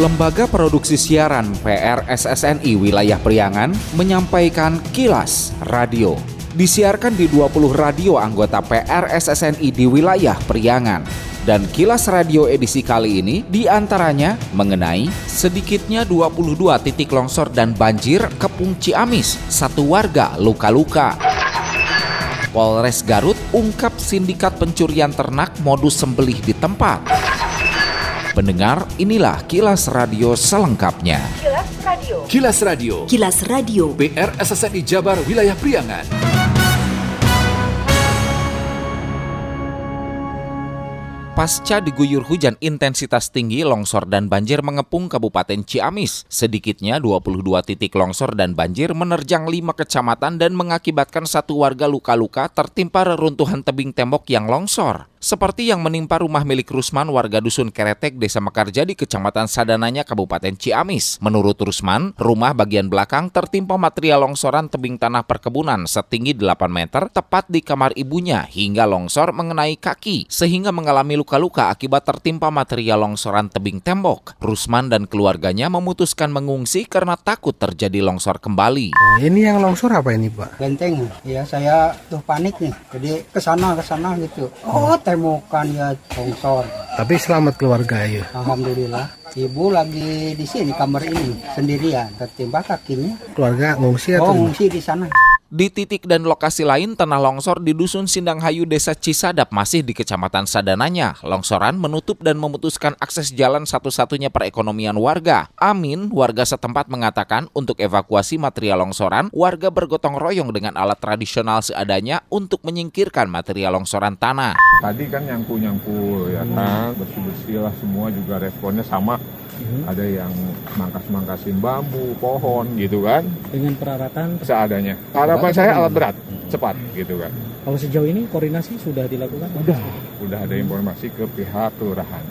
Lembaga Produksi Siaran PRSSNI Wilayah Priangan menyampaikan kilas radio. Disiarkan di 20 radio anggota PRSSNI di wilayah Priangan. Dan kilas radio edisi kali ini di antaranya mengenai sedikitnya 22 titik longsor dan banjir Kepung Ciamis, satu warga luka-luka. Polres Garut ungkap sindikat pencurian ternak modus sembelih di tempat. Pendengar, inilah kilas radio selengkapnya. Kilas Radio. Kilas Radio. Kilas Radio. PR SSNI Jabar Wilayah Priangan. Pasca diguyur hujan intensitas tinggi, longsor dan banjir mengepung Kabupaten Ciamis. Sedikitnya 22 titik longsor dan banjir menerjang lima kecamatan dan mengakibatkan satu warga luka-luka tertimpa reruntuhan tebing tembok yang longsor. Seperti yang menimpa rumah milik Rusman warga Dusun Keretek, Desa Mekarja di Kecamatan Sadananya, Kabupaten Ciamis. Menurut Rusman, rumah bagian belakang tertimpa material longsoran tebing tanah perkebunan setinggi 8 meter tepat di kamar ibunya hingga longsor mengenai kaki sehingga mengalami luka-luka akibat tertimpa material longsoran tebing tembok. Rusman dan keluarganya memutuskan mengungsi karena takut terjadi longsor kembali. Oh, ini yang longsor apa ini, Pak? benteng ya saya tuh panik nih jadi ke sana ke sana gitu oh temukan ya longsor. Tapi selamat keluarga ya. alhamdulillah. Ibu lagi di sini kamar ini sendirian. Tertimpa kakinya. Keluarga ngungsi oh atau ngungsi di sana Di titik dan lokasi lain, tanah longsor di Dusun Sindanghayu, Desa Cisadap masih di Kecamatan Sadananya. Longsoran menutup dan memutuskan akses jalan satu-satunya perekonomian warga. Amin, warga setempat mengatakan untuk evakuasi material longsoran, warga bergotong royong dengan alat tradisional seadanya untuk menyingkirkan material longsoran tanah. Tadi kan nyangku-nyangku ya kan, bersih-bersih lah semua juga responnya sama. Ada yang mangkas-mangkasin bambu, pohon gitu kan, dengan peralatan seadanya. Harapan saya alat berat, cepat gitu kan. kalau sejauh ini koordinasi sudah dilakukan Udah, udah ada informasi ke pihak kelurahan.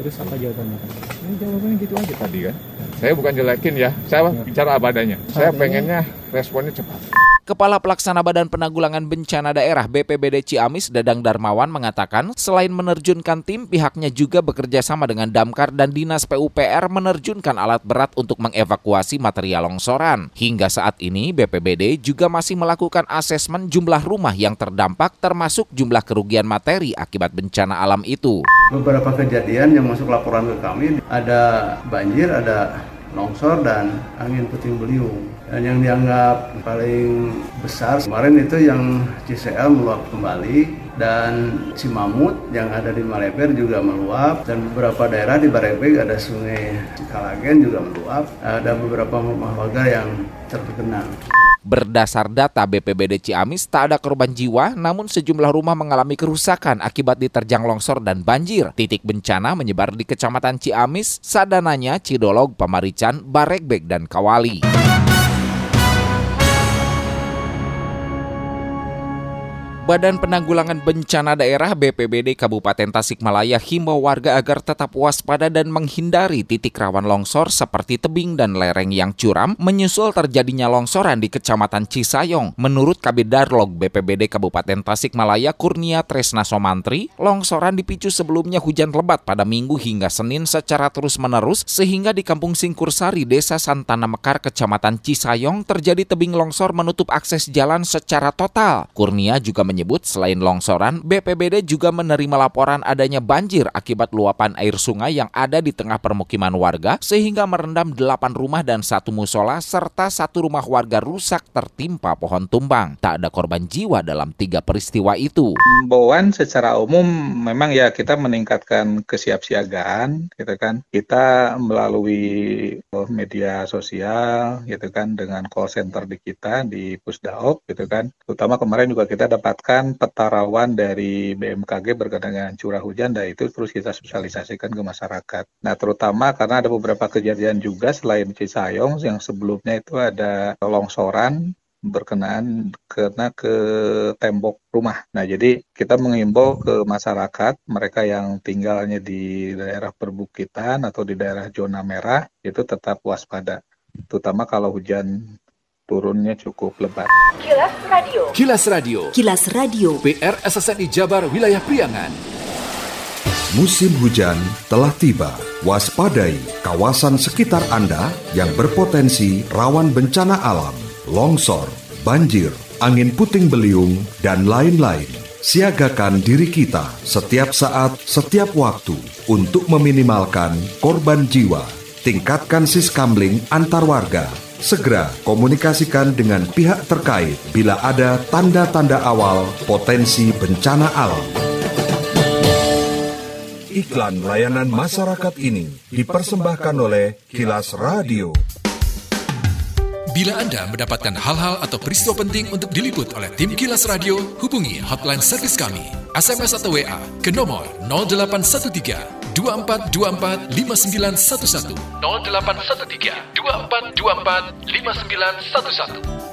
terus apa jawabannya? Ini jawabannya gitu aja tadi kan. Saya bukan jelekin ya, saya bicara apa adanya. Saya pengennya responnya cepat. Kepala Pelaksana Badan Penanggulangan Bencana Daerah BPBD Ciamis Dadang Darmawan mengatakan selain menerjunkan tim, pihaknya juga bekerja sama dengan Damkar dan Dinas PUPR menerjunkan alat berat untuk mengevakuasi material longsoran. Hingga saat ini BPBD juga masih melakukan asesmen jumlah rumah yang terdampak termasuk jumlah kerugian materi akibat bencana alam itu. beberapa kejadian yang masuk laporan ke kami ada banjir, ada longsor dan angin puting beliung. Dan yang dianggap paling besar kemarin itu yang CCL meluap kembali dan Cimamut yang ada di Maleber juga meluap dan beberapa daerah di Barebek ada sungai Cikalagen juga meluap. Ada beberapa rumah warga yang terkena. Berdasar data BPBD Ciamis, tak ada korban jiwa, namun sejumlah rumah mengalami kerusakan akibat diterjang longsor dan banjir. Titik bencana menyebar di Kecamatan Ciamis, Sadananya, Cidolog, Pamarican, Baregbek, dan Kawali. Badan Penanggulangan Bencana Daerah BPBD Kabupaten Tasikmalaya himbau warga agar tetap waspada dan menghindari titik rawan longsor seperti tebing dan lereng yang curam menyusul terjadinya longsoran di Kecamatan Cisayong. Menurut Kabid Darlog BPBD Kabupaten Tasikmalaya Kurnia Tresna Somantri, longsoran dipicu sebelumnya hujan lebat pada Minggu hingga Senin secara terus-menerus sehingga di Kampung Singkursari, Desa Santana Mekar, Kecamatan Cisayong terjadi tebing longsor menutup akses jalan secara total. Kurnia juga menyebut selain longsoran, BPBD juga menerima laporan adanya banjir akibat luapan air sungai yang ada di tengah permukiman warga sehingga merendam 8 rumah dan satu musola serta satu rumah warga rusak tertimpa pohon tumbang. Tak ada korban jiwa dalam tiga peristiwa itu. Himbauan secara umum memang ya kita meningkatkan kesiapsiagaan gitu kan. Kita melalui media sosial gitu kan dengan call center di kita di Pusdaop gitu kan. Terutama kemarin juga kita dapatkan peta rawan dari BMKG berkaitan dengan curah hujan dan itu terus kita sosialisasikan ke masyarakat. Nah, terutama karena ada beberapa kejadian juga selain Cisayong yang sebelumnya itu ada longsoran berkenaan kena ke tembok rumah. Nah, jadi kita mengimbau ke masyarakat, mereka yang tinggalnya di daerah perbukitan atau di daerah zona merah, itu tetap waspada. Terutama kalau hujan turunnya cukup lebat. Kilas Radio. Kilas Radio. Kilas Radio. PR SSNI Jabar Wilayah Priangan. Musim hujan telah tiba. Waspadai kawasan sekitar Anda yang berpotensi rawan bencana alam, longsor, banjir, angin puting beliung, dan lain-lain. Siagakan diri kita setiap saat, setiap waktu untuk meminimalkan korban jiwa. Tingkatkan siskamling antar warga. Segera komunikasikan dengan pihak terkait bila ada tanda-tanda awal potensi bencana alam. Iklan layanan masyarakat ini dipersembahkan oleh Kilas Radio. Bila Anda mendapatkan hal-hal atau peristiwa penting untuk diliput oleh tim Kilas Radio, hubungi hotline servis kami, SMS atau WA ke nomor 0813 2424 5911 0813 2424 5911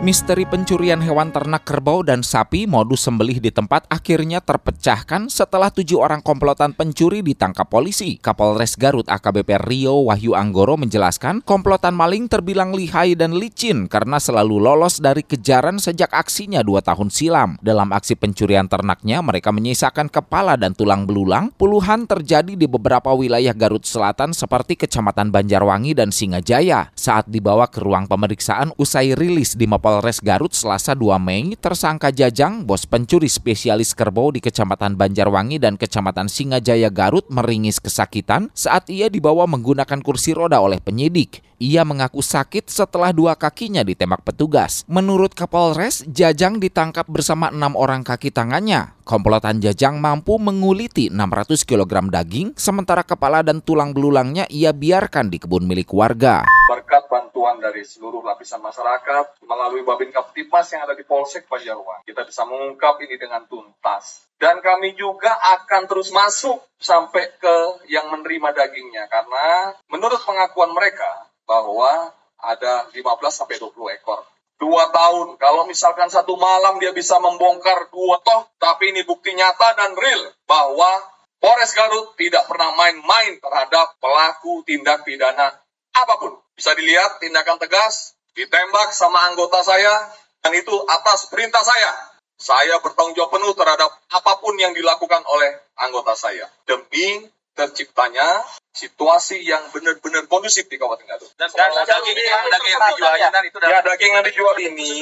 Misteri pencurian hewan ternak kerbau dan sapi modus sembelih di tempat akhirnya terpecahkan setelah tujuh orang komplotan pencuri ditangkap polisi. Kapolres Garut AKBP Rio Wahyu Anggoro menjelaskan komplotan maling terbilang lihai dan licin karena selalu lolos dari kejaran sejak aksinya dua tahun silam. Dalam aksi pencurian ternaknya mereka menyisakan kepala dan tulang belulang. Puluhan terjadi di beberapa wilayah Garut Selatan seperti Kecamatan Banjarwangi dan Singajaya. Saat dibawa ke ruang pemeriksaan usai rilis di Mapol Polres Garut Selasa 2 Mei, tersangka Jajang, bos pencuri spesialis kerbau di Kecamatan Banjarwangi dan Kecamatan Singajaya Garut meringis kesakitan saat ia dibawa menggunakan kursi roda oleh penyidik. Ia mengaku sakit setelah dua kakinya ditembak petugas. Menurut Kapolres, Jajang ditangkap bersama enam orang kaki tangannya. Komplotan Jajang mampu menguliti 600 kg daging, sementara kepala dan tulang belulangnya ia biarkan di kebun milik warga. Berkat bantuan dari seluruh lapisan masyarakat, melalui Babin Kaptimas yang ada di Polsek Banjarwangi, kita bisa mengungkap ini dengan tuntas. Dan kami juga akan terus masuk sampai ke yang menerima dagingnya, karena menurut pengakuan mereka, bahwa ada 15 sampai 20 ekor. Dua tahun, kalau misalkan satu malam dia bisa membongkar dua toh, tapi ini bukti nyata dan real bahwa Polres Garut tidak pernah main-main terhadap pelaku tindak pidana apa pun. Bisa dilihat tindakan tegas, ditembak sama anggota saya, dan itu atas perintah saya. Saya bertanggung jawab penuh terhadap apa pun yang dilakukan oleh anggota saya. Demi terciptanya situasi yang benar-benar kondusif di Kabupaten Garut. Dan, dan daging, daging yang dijual itu ya daging yang dijual ini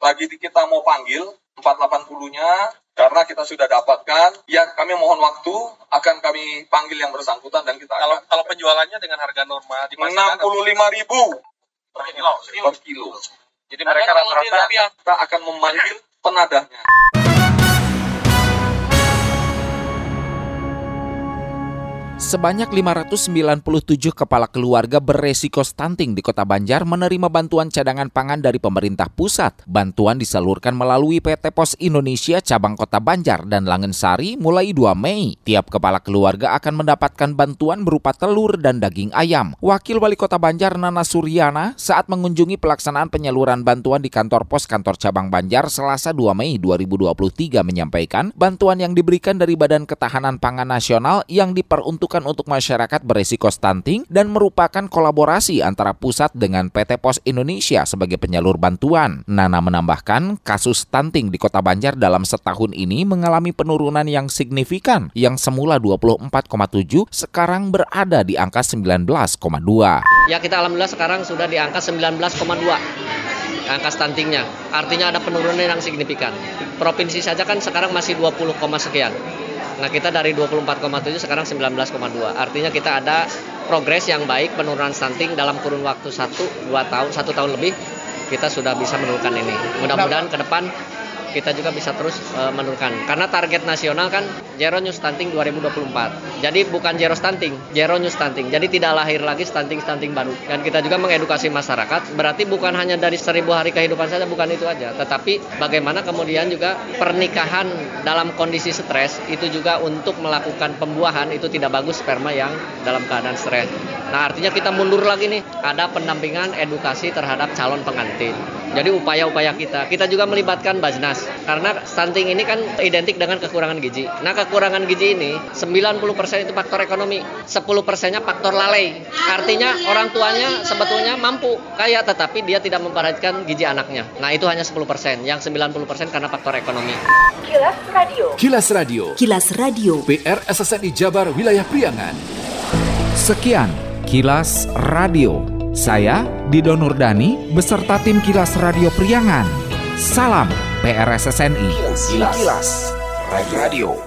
bagi kita mau panggil 480-nya karena kita sudah dapatkan. Ya kami mohon waktu akan kami panggil yang bersangkutan dan kita kalau akan, kalau penjualannya dengan harga normal di enam puluh lima ribu. Per kilo per kilo. Jadi mereka rata-rata kita akan memanggil penadahnya Sebanyak 597 kepala keluarga beresiko stunting di Kota Banjar menerima bantuan cadangan pangan dari pemerintah pusat. Bantuan disalurkan melalui PT Pos Indonesia cabang Kota Banjar dan Langensari mulai 2 Mei. Tiap kepala keluarga akan mendapatkan bantuan berupa telur dan daging ayam. Wakil Wali Kota Banjar Nana Suryana saat mengunjungi pelaksanaan penyaluran bantuan di kantor pos kantor cabang Banjar Selasa 2 Mei 2023 menyampaikan bantuan yang diberikan dari Badan Ketahanan Pangan Nasional yang diperuntukkan untuk masyarakat beresiko stunting dan merupakan kolaborasi antara pusat dengan PT Pos Indonesia sebagai penyalur bantuan. Nana menambahkan, kasus stunting di Kota Banjar dalam setahun ini mengalami penurunan yang signifikan yang semula 24,7 sekarang berada di angka 19,2. Ya kita alhamdulillah sekarang sudah di angka 19,2 angka stuntingnya. Artinya ada penurunan yang signifikan. Provinsi saja kan sekarang masih 20, sekian. Nah kita dari 24,7 sekarang 19,2. Artinya kita ada progres yang baik penurunan stunting dalam kurun waktu 1 2 tahun, 1 tahun lebih kita sudah bisa menurunkan ini. Mudah-mudahan ke depan kita juga bisa terus uh, menurunkan. Karena target nasional kan zero new stunting 2024. Jadi bukan zero stunting, zero new stunting. Jadi tidak lahir lagi stunting-stunting baru. Dan kita juga mengedukasi masyarakat. Berarti bukan hanya dari seribu hari kehidupan saja, bukan itu aja. Tetapi bagaimana kemudian juga pernikahan dalam kondisi stres itu juga untuk melakukan pembuahan itu tidak bagus sperma yang dalam keadaan stres. Nah artinya kita mundur lagi nih. Ada pendampingan edukasi terhadap calon pengantin. Jadi upaya-upaya kita. Kita juga melibatkan Bajnas karena stunting ini kan identik dengan kekurangan gizi. Nah, kekurangan gizi ini 90% itu faktor ekonomi, 10 persennya faktor lalai. Artinya orang tuanya sebetulnya mampu, kaya, tetapi dia tidak memperhatikan gizi anaknya. Nah itu hanya 10 persen, yang 90 persen karena faktor ekonomi. Kilas Radio. Kilas Radio. Kilas Radio. PR SSNI Jabar Wilayah Priangan. Sekian Kilas Radio. Saya Dido Nurdani beserta tim Kilas Radio Priangan. Salam PRSSNI. Kilas, Kilas Radio.